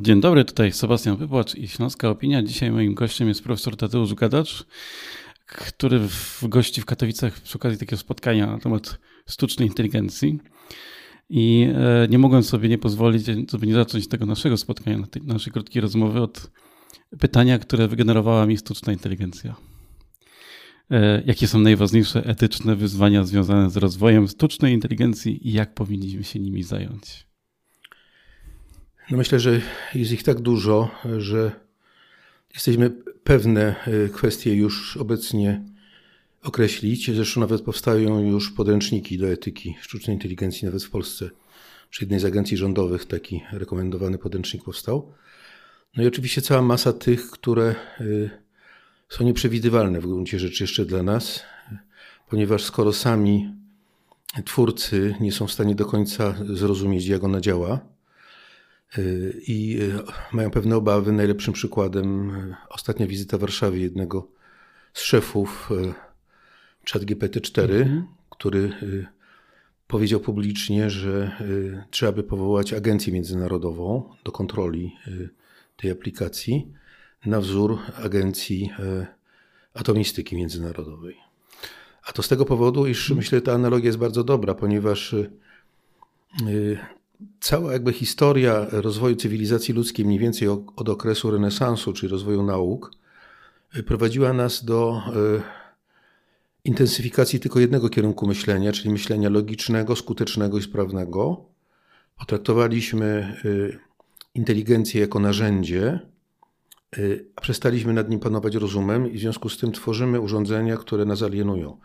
Dzień dobry, tutaj Sebastian Wypłacz i Śląska Opinia. Dzisiaj moim gościem jest profesor Tadeusz Gadacz, który w gości w Katowicach przy okazji takiego spotkania na temat sztucznej inteligencji. I e, nie mogłem sobie nie pozwolić, żeby nie zacząć tego naszego spotkania, naszej krótkiej rozmowy od pytania, które wygenerowała mi sztuczna inteligencja. E, jakie są najważniejsze etyczne wyzwania związane z rozwojem sztucznej inteligencji i jak powinniśmy się nimi zająć? No myślę, że jest ich tak dużo, że jesteśmy pewne e, kwestie już obecnie określić. Zresztą nawet powstają już podręczniki do etyki sztucznej inteligencji, nawet w Polsce. Przy jednej z agencji rządowych taki rekomendowany podręcznik powstał. No i oczywiście cała masa tych, które e, są nieprzewidywalne w gruncie rzeczy jeszcze dla nas, ponieważ skoro sami twórcy nie są w stanie do końca zrozumieć, jak ona działa, i y, mają pewne obawy. Najlepszym przykładem y, ostatnia wizyta w Warszawie jednego z szefów ChatGPT-4, mhm. który powiedział publicznie, że trzeba by powołać agencję międzynarodową do kontroli tej aplikacji na wzór Agencji Atomistyki Międzynarodowej. A to z tego powodu, iż myślę, że ta analogia jest bardzo dobra, ponieważ cała jakby historia rozwoju cywilizacji ludzkiej, mniej więcej od okresu renesansu, czyli rozwoju nauk, e, prowadziła nas do intensyfikacji tylko jednego kierunku myślenia, czyli myślenia logicznego, skutecznego i sprawnego. Potraktowaliśmy inteligencję jako narzędzie, Y, a przestaliśmy nad nim panować rozumem i w związku z tym tworzymy urządzenia, które nas alienują.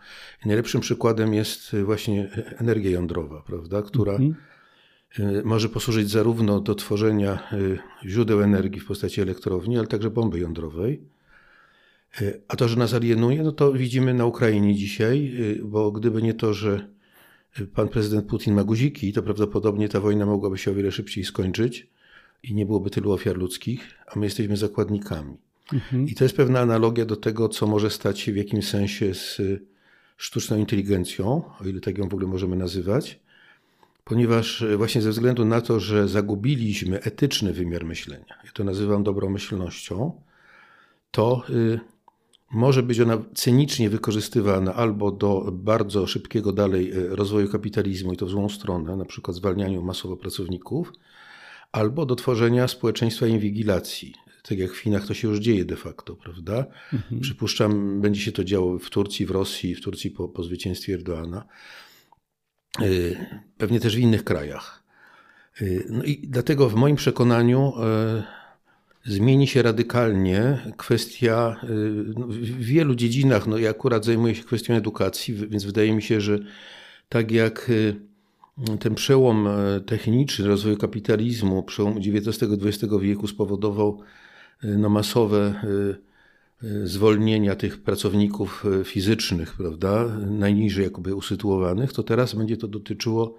I najlepszym przykładem jest y, właśnie energia jądrowa, prawda, która mhm. Y, może posłużyć zarówno do tworzenia źródeł energii w postaci elektrowni, ale także bomby jądrowej. A to, że nas alienuje, no to widzimy na Ukrainie dzisiaj, bo gdyby nie to, że pan prezydent Putin ma guziki, to prawdopodobnie ta wojna mogłaby się o wiele szybciej skończyć i nie byłoby tylu ofiar ludzkich, a my jesteśmy zakładnikami. Mhm. I to jest pewna analogia do tego, co może stać się w jakimś sensie z sztuczną inteligencją, o ile tak ją w ogóle możemy nazywać, ponieważ właśnie ze względu na to, że zagubiliśmy etyczny wymiar myślenia, ja to nazywam dobromyślnością, to y, może być ona cynicznie wykorzystywana albo do bardzo szybkiego dalej y, rozwoju kapitalizmu i to w złą stronę, na przykład zwalnianiu masowo pracowników, albo do tworzenia społeczeństwa inwigilacji. Tak jak w Chinach to się już dzieje de facto, prawda? Mhm. Przypuszczam, będzie się to działo w Turcji, w Rosji, w Turcji po, po zwycięstwie Erdoana. Y, pewnie też w innych krajach. Y, no i dlatego w moim przekonaniu y, zmieni się radykalnie kwestia no, w wielu dziedzinach. No ja akurat zajmuję się kwestią edukacji, więc wydaje mi się, że tak jak ten przełom techniczny rozwoju kapitalizmu, przełom XIX-XX wieku spowodował no, masowe zwolnienia tych pracowników fizycznych, prawda, najniżej jakby usytuowanych, to teraz będzie to dotyczyło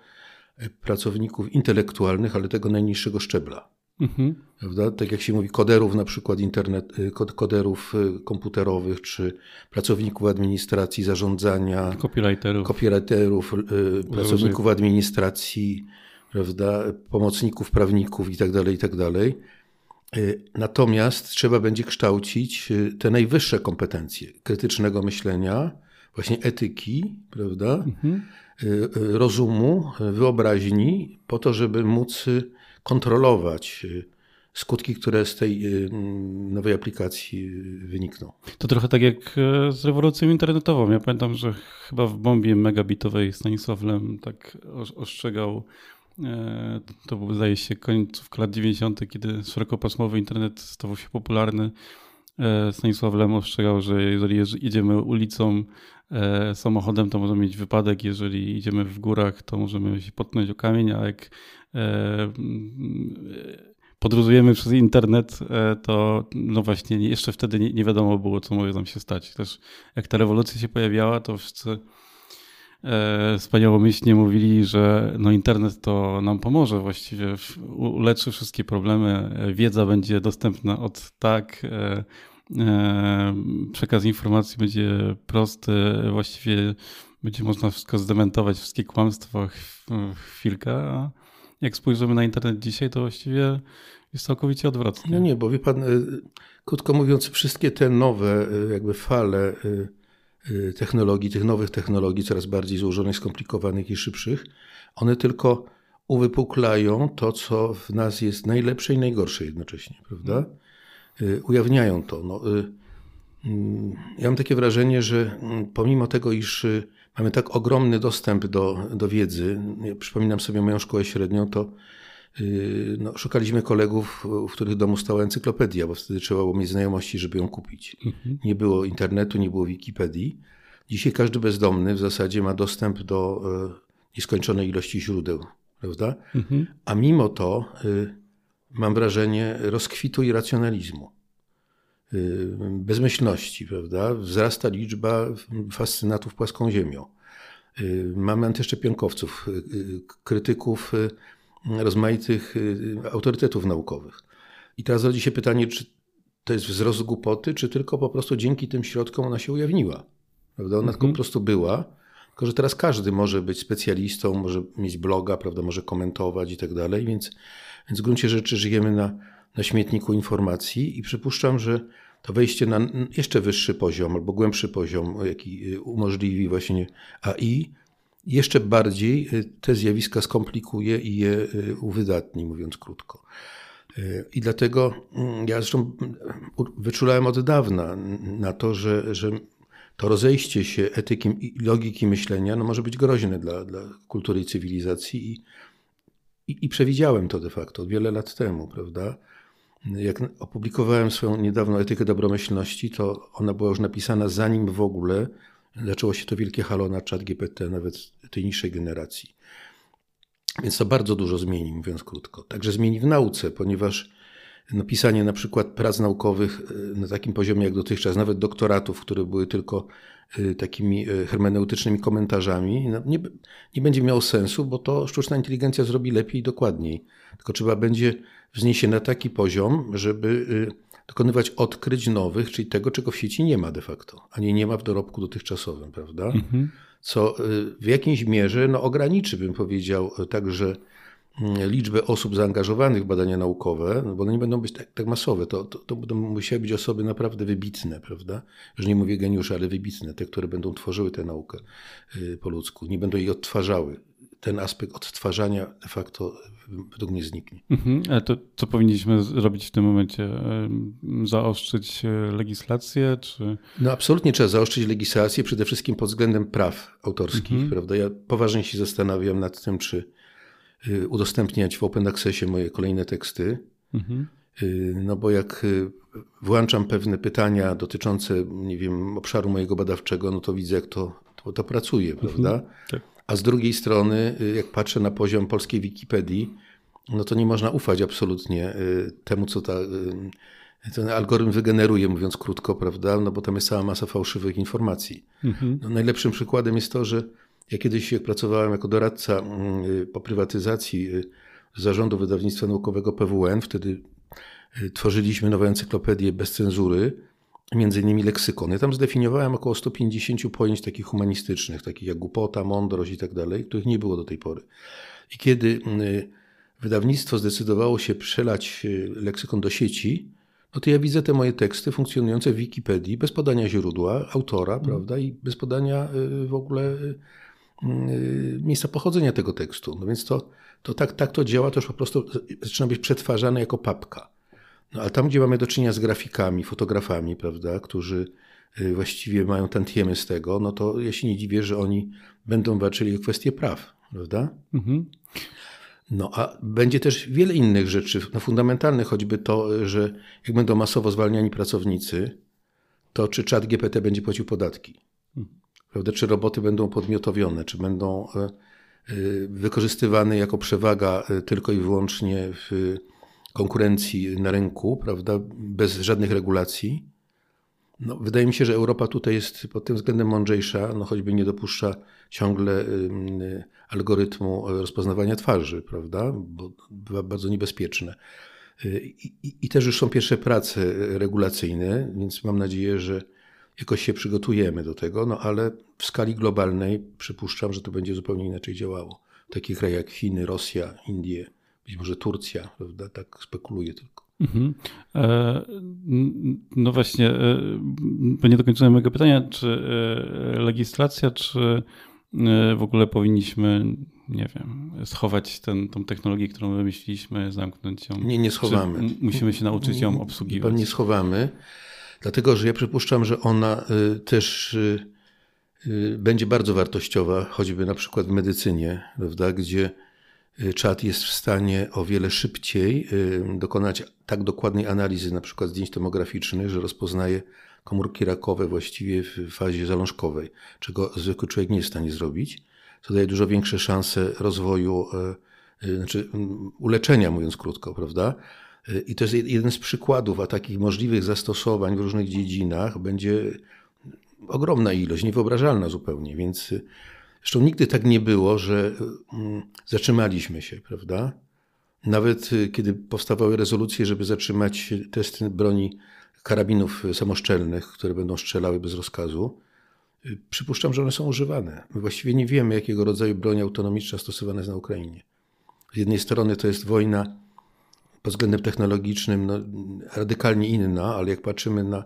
pracowników intelektualnych, ale tego najniższego szczebla. Mhm. Prawda? Tak jak się mówi, koderów na przykład internet, y, koderów y, komputerowych, czy pracowników administracji, zarządzania, copywriterów, copywriterów y, pracowników administracji, prawda? pomocników prawników itd., tak itd. Tak natomiast trzeba będzie kształcić te najwyższe kompetencje krytycznego myślenia, właśnie etyki, prawda? Mhm. rozumu, wyobraźni, po to, żeby móc kontrolować y, skutki, które z tej y, nowej aplikacji y, wynikną. To trochę tak jak e, z rewolucją internetową. Ja pamiętam, że chyba w bombie megabitowej Stanisław Lem tak ostrzegał, to był zdaje się końcówka lat 90., kiedy szerokopasmowy internet stawał się popularny. E, Stanisław Lem ostrzegał, że jeżeli jedziemy ulicą samochodem, to możemy mieć wypadek. Jeżeli idziemy w górach, to możemy się potknąć o kamień, a jak E, podróżujemy przez internet, e, to no właśnie jeszcze wtedy nie, wiadomo było, co może nam się stać. Też jak ta rewolucja się pojawiała, to wszyscy e, wspaniałomyślnie mówili, że no internet to nam pomoże właściwie, uleczy wszystkie problemy, wiedza będzie dostępna od tak, przekaz informacji będzie prosty, właściwie będzie można wszystko zdementować, wszystkie kłamstwa chwilkę, jak spojrzymy na internet dzisiaj, to właściwie Jest całkowicie odwrotnie. No nie, bo wie pan, krótko mówiąc, wszystkie te nowe jakby fale technologii, tych nowych technologii, coraz bardziej złożonych, skomplikowanych i szybszych, one tylko uwypuklają to, co w nas jest najlepsze i najgorsze jednocześnie, prawda? Ujawniają to. No, mm, ja mam takie wrażenie, że mm, pomimo tego, iż mamy tak ogromny dostęp do, do wiedzy, ja przypominam sobie moją szkołę średnią, to no, szukaliśmy kolegów, w których domu stała encyklopedia, bo wtedy trzeba było mieć znajomości, żeby ją kupić. Mhm. Nie było internetu, nie było Wikipedii. Dzisiaj każdy bezdomny w zasadzie ma dostęp do e, nieskończonej ilości źródeł, prawda? Mhm. A mimo to y, mam wrażenie rozkwitu i racjonalizmu. Y, bezmyślności, prawda? Wzrasta liczba fascynatów płaską ziemią. Mamy antyszczepionkowców, krytyków rozmaitych autorytetów naukowych. I teraz rodzi się pytanie, czy to jest wzrost głupoty, czy tylko po prostu dzięki tym środkom ona się ujawniła. Prawda? Ona mhm. po prostu była, tylko że teraz każdy może być specjalistą, może mieć bloga, prawda, może komentować i tak dalej, więc, więc w gruncie rzeczy żyjemy na, na śmietniku informacji i przypuszczam, że to wejście na jeszcze wyższy poziom albo głębszy poziom, jaki y, umożliwi właśnie AI, jeszcze bardziej y, te zjawiska skomplikuje i je y, uwydatni, mówiąc krótko. I dlatego mm, ja zresztą wyczulałem od dawna na to, że, że to rozejście się etyki i logiki myślenia no może być groźne dla, dla kultury i cywilizacji. I, i, I przewidziałem to de facto wiele lat temu, prawda? Jak opublikowałem swoją niedawną etykę dobromyślności, to ona była już napisana zanim w ogóle zaczęło się to wielkie halo na czat GPT, nawet tej niższej generacji. Więc to bardzo dużo zmieni, mówiąc krótko. Także zmieni w nauce, ponieważ no, pisanie na przykład prac naukowych y, na takim poziomie jak dotychczas, nawet doktoratów, które były tylko y, takimi y, hermeneutycznymi komentarzami, no, nie, nie będzie miało sensu, bo to sztuczna inteligencja zrobi lepiej i dokładniej. Tylko trzeba będzie wznieść się na taki poziom, żeby dokonywać odkryć nowych, czyli tego, czego w sieci nie ma de facto, ani nie ma w dorobku dotychczasowym, prawda? Mhm. Co w jakiejś mierze no, ograniczy, bym powiedział, także Mm, liczbę osób zaangażowanych w badania naukowe, no bo one nie będą być tak, tak masowe, to, to, to, będą musiały być osoby naprawdę wybitne, prawda? Już nie mówię geniusze, ale wybitne, te, które będą tworzyły tę naukę y, po ludzku, nie będą jej odtwarzały. Ten aspekt odtwarzania de facto według mnie zniknie. Mhm. Ale to co powinniśmy zrobić w tym momencie? Zaostrzyć legislację? Czy... No absolutnie trzeba zaostrzyć legislację, przede wszystkim pod względem praw autorskich, mhm. prawda? Ja poważnie się zastanawiam nad tym, czy Y, udostępniać w Open Accessie moje kolejne teksty. Mhm. Y, no bo jak y, włączam pewne pytania dotyczące, nie wiem, obszaru mojego badawczego, no to widzę, jak to, to, to pracuje, mhm. prawda? Tak. A z drugiej strony, jak patrzę na poziom polskiej Wikipedii, no to nie można ufać absolutnie temu, co ta, ten algorytm wygeneruje, mówiąc krótko, prawda? No bo tam jest cała masa fałszywych informacji. Mhm. No najlepszym przykładem jest to, że ja kiedyś jak pracowałem jako doradca mm, y, po prywatyzacji y, zarządu wydawnictwa naukowego PWN. Wtedy y, tworzyliśmy nową encyklopedię bez cenzury, między innymi leksykon. Ja tam zdefiniowałem około 150 pojęć takich humanistycznych, takich jak głupota, mądrość i tak dalej, których nie było do tej pory. I kiedy wydawnictwo zdecydowało się przelać leksykon do sieci, no to ja widzę te moje teksty funkcjonujące w Wikipedii bez podania źródła, autora, mm. prawda, i bez podania w ogóle Y, miejsca pochodzenia tego tekstu. No więc to, to tak, tak to działa, to już po prostu zaczyna być przetwarzane jako papka. No, ale tam, gdzie mamy do czynienia z grafikami, fotografami, prawda, którzy y, właściwie mają tantiemy z tego, no to ja się nie dziwię, że oni będą walczyli o kwestie praw, prawda? Mhm. No a będzie też wiele innych rzeczy, no fundamentalnych, choćby to, że jak będą masowo zwalniani pracownicy, to czy czat GPT będzie płacił podatki? Prawda? Czy roboty będą podmiotowione, czy będą e, e, wykorzystywane jako przewaga e, tylko i wyłącznie w konkurencji na rynku, prawda? bez żadnych regulacji. No, wydaje mi się, że Europa tutaj jest pod tym względem mądrzejsza, no choćby nie dopuszcza ciągle algorytmu rozpoznawania twarzy, prawda? bo bywa bardzo niebezpieczne. I, i, I, też już są pierwsze prace regulacyjne, więc mam nadzieję, że jakoś się przygotujemy do tego, no ale w skali globalnej przypuszczam, że to będzie zupełnie inaczej działało. Takie kraje jak Chiny, Rosja, Indie, być może Turcja, prawda? Tak spekuluje tylko. Mhm. E, no właśnie, e, bo nie dokończyłem mojego pytania, czy e, legislacja, czy w ogóle powinniśmy, nie wiem, schować ten, tą technologię, którą wymyśliliśmy, zamknąć ją? Nie, nie schowamy. Czy musimy się nauczyć ją obsługiwać? Nie schowamy, dlatego że ja przypuszczam, że ona też będzie bardzo wartościowa, choćby na przykład w medycynie, prawda, gdzie czat jest w stanie o wiele szybciej y, dokonać tak dokładnej analizy, na przykład zdjęć tomograficznych, że rozpoznaje komórki rakowe właściwie w fazie zalążkowej, czego zwykły człowiek nie jest w stanie zrobić. To daje dużo większe szanse rozwoju, y, znaczy uleczenia, mówiąc krótko, prawda? I to jest jeden z przykładów, a takich możliwych zastosowań w różnych dziedzinach będzie ogromna ilość, niewyobrażalna zupełnie, więc Zresztą nigdy tak nie było, że mm, zatrzymaliśmy się, prawda? Nawet y, kiedy powstawały rezolucje, żeby zatrzymać testy broni karabinów samoszczelnych, które będą strzelały bez rozkazu, y, przypuszczam, że one są używane. My właściwie nie wiemy, jakiego rodzaju broń autonomiczna stosowana jest na Ukrainie. Z jednej strony to jest wojna pod względem technologicznym no, radykalnie inna, ale jak patrzymy na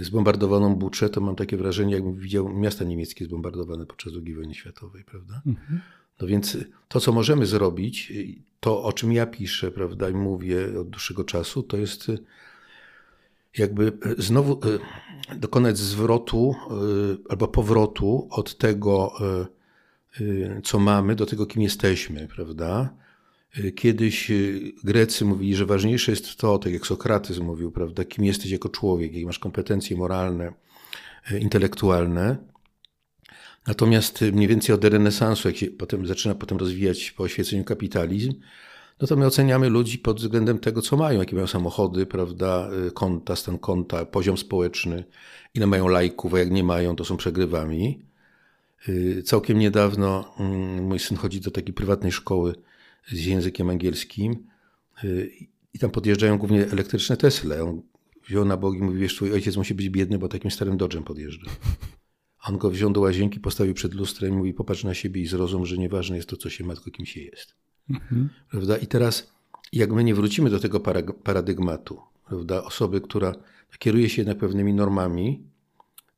zbombardowaną Buczę, to mam takie wrażenie, jakbym widział miasta niemieckie zbombardowane podczas II wojny światowej, prawda? Mhm. No więc to, co możemy zrobić, to, o czym ja piszę, prawda, i mówię od dłuższego czasu, to jest jakby znowu e, dokonać zwrotu e, albo powrotu od tego, e, co mamy, do tego, kim jesteśmy, prawda? Kiedyś y, Grecy mówili, że ważniejsze jest to, tak jak Sokrates mówił, prawda, kim jesteś jako człowiek, jakie masz kompetencje moralne, y, intelektualne. Natomiast y, mniej więcej od renesansu, jak się potem zaczyna potem rozwijać po oświeceniu kapitalizm, no to my oceniamy ludzi pod względem tego, co mają, jakie mają samochody, prawda, konta, stan konta, poziom społeczny, ile mają lajków, a jak nie mają, to są przegrywami. Całkiem niedawno mm, mój syn chodzi do takiej prywatnej szkoły z językiem angielskim y, i tam podjeżdżają głównie elektryczne Tesla. On wziął na bogi i mówi, wiesz, twój ojciec musi być biedny, bo takim starym Dodge'em podjeżdża. On go wziął do łazienki, postawił przed lustrem i mówi, popatrz na siebie i zrozum, że nieważne jest to, co się ma, tylko kim się jest. Mhm. Prawda? I teraz, jak my nie wrócimy do tego paradygmatu, prawda? osoby, która kieruje się jednak pewnymi normami,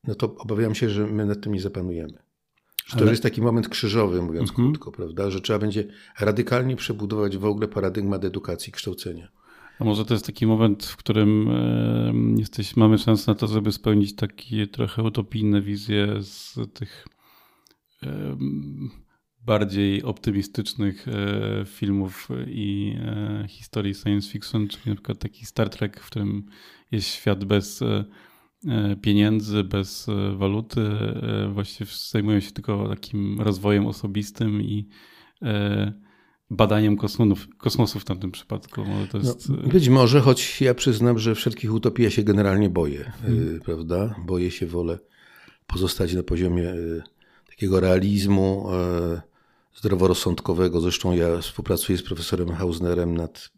no to obawiam się, że my nad tym nie zapanujemy. Że to Ale... jest taki moment krzyżowy, mówiąc mhm. krótko, prawda? Że trzeba będzie radykalnie przebudować w ogóle paradygmat edukacji, kształcenia. A może to jest taki moment, w którym jesteś, mamy szansę na to, żeby spełnić takie trochę utopijne wizje z tych bardziej optymistycznych e, filmów i e, historii science fiction, czyli na przykład taki Star Trek, w którym jest świat bez e, pieniędzy, bez e, waluty, e, właściwie zajmują się tylko takim rozwojem osobistym i badaniem kosmonów, kosmosu w tamtym przypadku. No, jest... no, być może, choć ja przyznam, że wszelkich utopii ja się generalnie boję, hmm. prawda? Boję się, wolę pozostać na poziomie takiego realizmu zdroworozsądkowego. Zresztą ja współpracuję z profesorem Hausnerem nad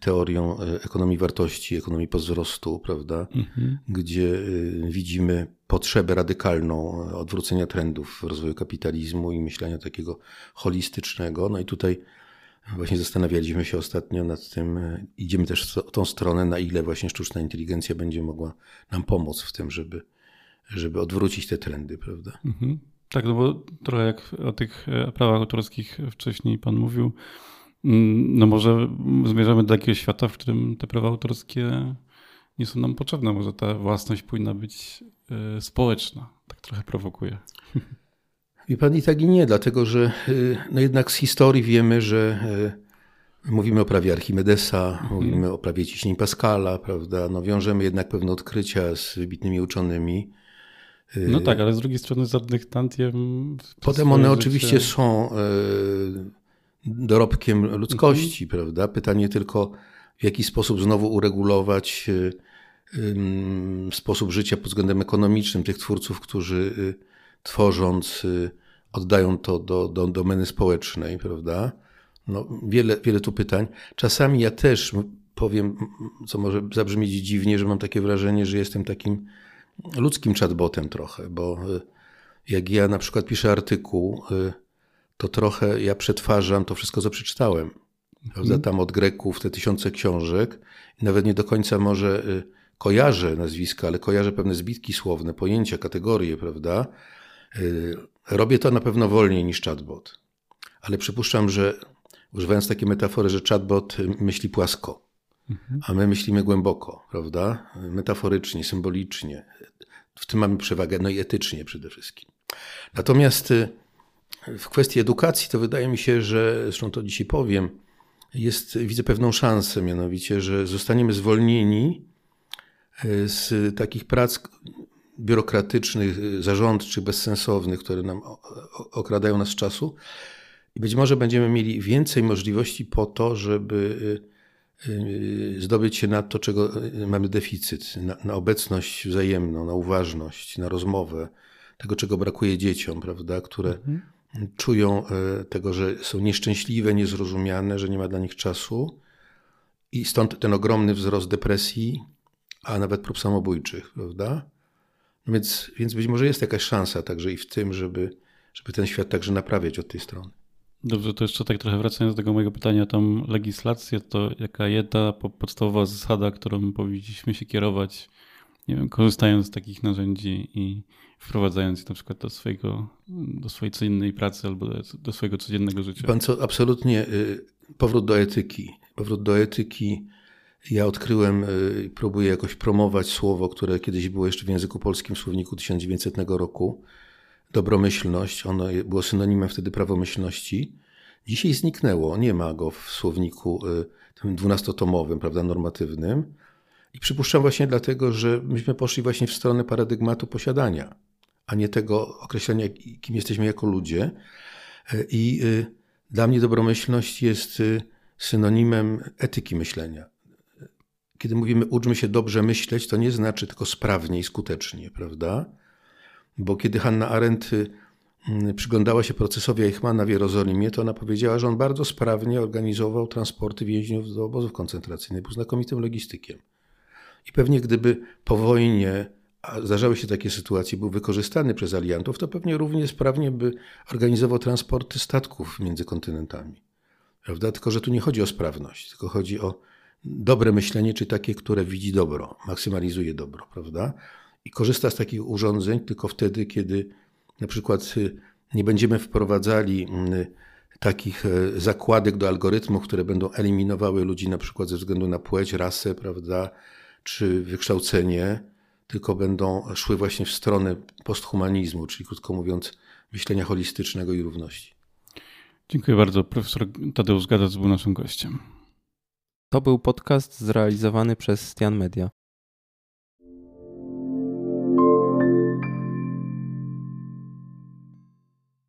teorią e, ekonomii wartości, ekonomii pozwrostu, prawda? Mhm. Gdzie e, widzimy potrzebę radykalną e, odwrócenia trendów w rozwoju kapitalizmu i myślenia takiego holistycznego. No i tutaj właśnie zastanawialiśmy się ostatnio nad tym, idziemy też w tą stronę, na ile właśnie sztuczna inteligencja będzie mogła nam pomóc w tym, żeby, żeby odwrócić te trendy, prawda? Mhm. Tak, no bo trochę jak o tych prawach autorskich wcześniej pan mówił, no może zmierzamy do takiego świata, w którym te prawa autorskie nie są nam potrzebne. Może ta własność powinna być e, społeczna. Tak trochę prowokuje. I pan i tak i nie, dlatego że e, no jednak z historii wiemy, że e, mówimy o prawie Archimedesa, mhm. mówimy o prawie ciśnień Pascala, prawda? No wiążemy jednak pewne odkrycia z wybitnymi uczonymi. No tak, ale z drugiej strony żadnych tantiem. Potem one życie... oczywiście są dorobkiem ludzkości, mhm. prawda? Pytanie tylko, w jaki sposób znowu uregulować y, sposób życia pod względem ekonomicznym tych twórców, którzy y, tworząc y, oddają to do, do domeny społecznej, prawda? No, wiele, wiele tu pytań. Czasami ja też powiem, co może zabrzmieć dziwnie, że mam takie wrażenie, że jestem takim ludzkim chatbotem trochę, bo jak ja na przykład piszę artykuł, to trochę ja przetwarzam to wszystko, co przeczytałem. Prawda? Tam od Greków te tysiące książek. I nawet nie do końca może y, kojarzę nazwiska, ale kojarzę pewne zbitki słowne, pojęcia, kategorie, prawda? Y, robię to na pewno wolniej niż chatbot. Ale przypuszczam, że używając takiej metafory, że chatbot myśli płasko, mhm. a my myślimy głęboko, prawda? Metaforycznie, symbolicznie. W tym mamy przewagę, no i etycznie przede wszystkim. Natomiast y, w kwestii edukacji to wydaje mi się, że, zresztą to dzisiaj powiem, jest, widzę pewną szansę, mianowicie, że zostaniemy zwolnieni y, z takich prac biurokratycznych, y, zarządczych, bezsensownych, które nam okradają nas z czasu. I być może będziemy mieli więcej możliwości po to, żeby zdobyć się na to, czego mamy deficyt, na, na obecność wzajemną, na uważność, na rozmowę, tego, czego brakuje dzieciom, prawda, które mhm. Czują e, tego, że są nieszczęśliwe, niezrozumiane, że nie ma dla nich czasu. I stąd ten ogromny wzrost depresji, a nawet prób samobójczych, prawda? No więc, więc być może jest jakaś szansa także i w tym, żeby, żeby ten świat także naprawiać od tej strony. Dobrze, to jeszcze tak trochę wracając do tego mojego pytania, tą legislację, to jaka jedna podstawowa zasada, którą powinniśmy się kierować, nie wiem, korzystając z takich narzędzi i wprowadzając je na przykład do, swojego, do swojej codziennej pracy albo do, swojego codziennego życia. Pan co, absolutnie y, powrót do etyki. Powrót do etyki. Ja odkryłem y, próbuję jakoś promować słowo, które kiedyś było jeszcze w języku polskim w słowniku 1900 roku. Dobromyślność. Ono było synonimem wtedy prawomyślności. Dzisiaj zniknęło. Nie ma go w słowniku y, tym dwunastotomowym, prawda, normatywnym. I przypuszczam właśnie dlatego, że myśmy poszli właśnie w stronę paradygmatu posiadania a nie tego określenia, kim jesteśmy jako ludzie. I y, dla mnie dobromyślność jest y, synonimem etyki myślenia. Kiedy mówimy uczmy się dobrze myśleć, to nie znaczy tylko sprawnie i skutecznie, prawda? Bo kiedy Hanna Arendt y, przyglądała się procesowi Eichmana w Jerozolimie, to ona powiedziała, że on bardzo sprawnie organizował transporty więźniów do obozów koncentracyjnych, był znakomitym logistykiem. I pewnie gdyby po wojnie a zdarzały się takie sytuacje, był wykorzystany przez aliantów, to pewnie równie sprawnie by organizował transporty statków między kontynentami. Prawda? Tylko, że tu nie chodzi o sprawność, tylko chodzi o dobre myślenie, czy takie, które widzi dobro, maksymalizuje dobro, prawda? I korzysta z takich urządzeń tylko wtedy, kiedy na przykład y, nie będziemy wprowadzali y, takich y, zakładek do algorytmów, które będą eliminowały ludzi na przykład ze względu na płeć, rasę, prawda, czy wykształcenie, tylko będą szły właśnie w stronę posthumanizmu, czyli krótko mówiąc, myślenia holistycznego i równości. Dziękuję bardzo. Profesor Tadeusz Gadac był naszym gościem. To był podcast zrealizowany przez Stian Media.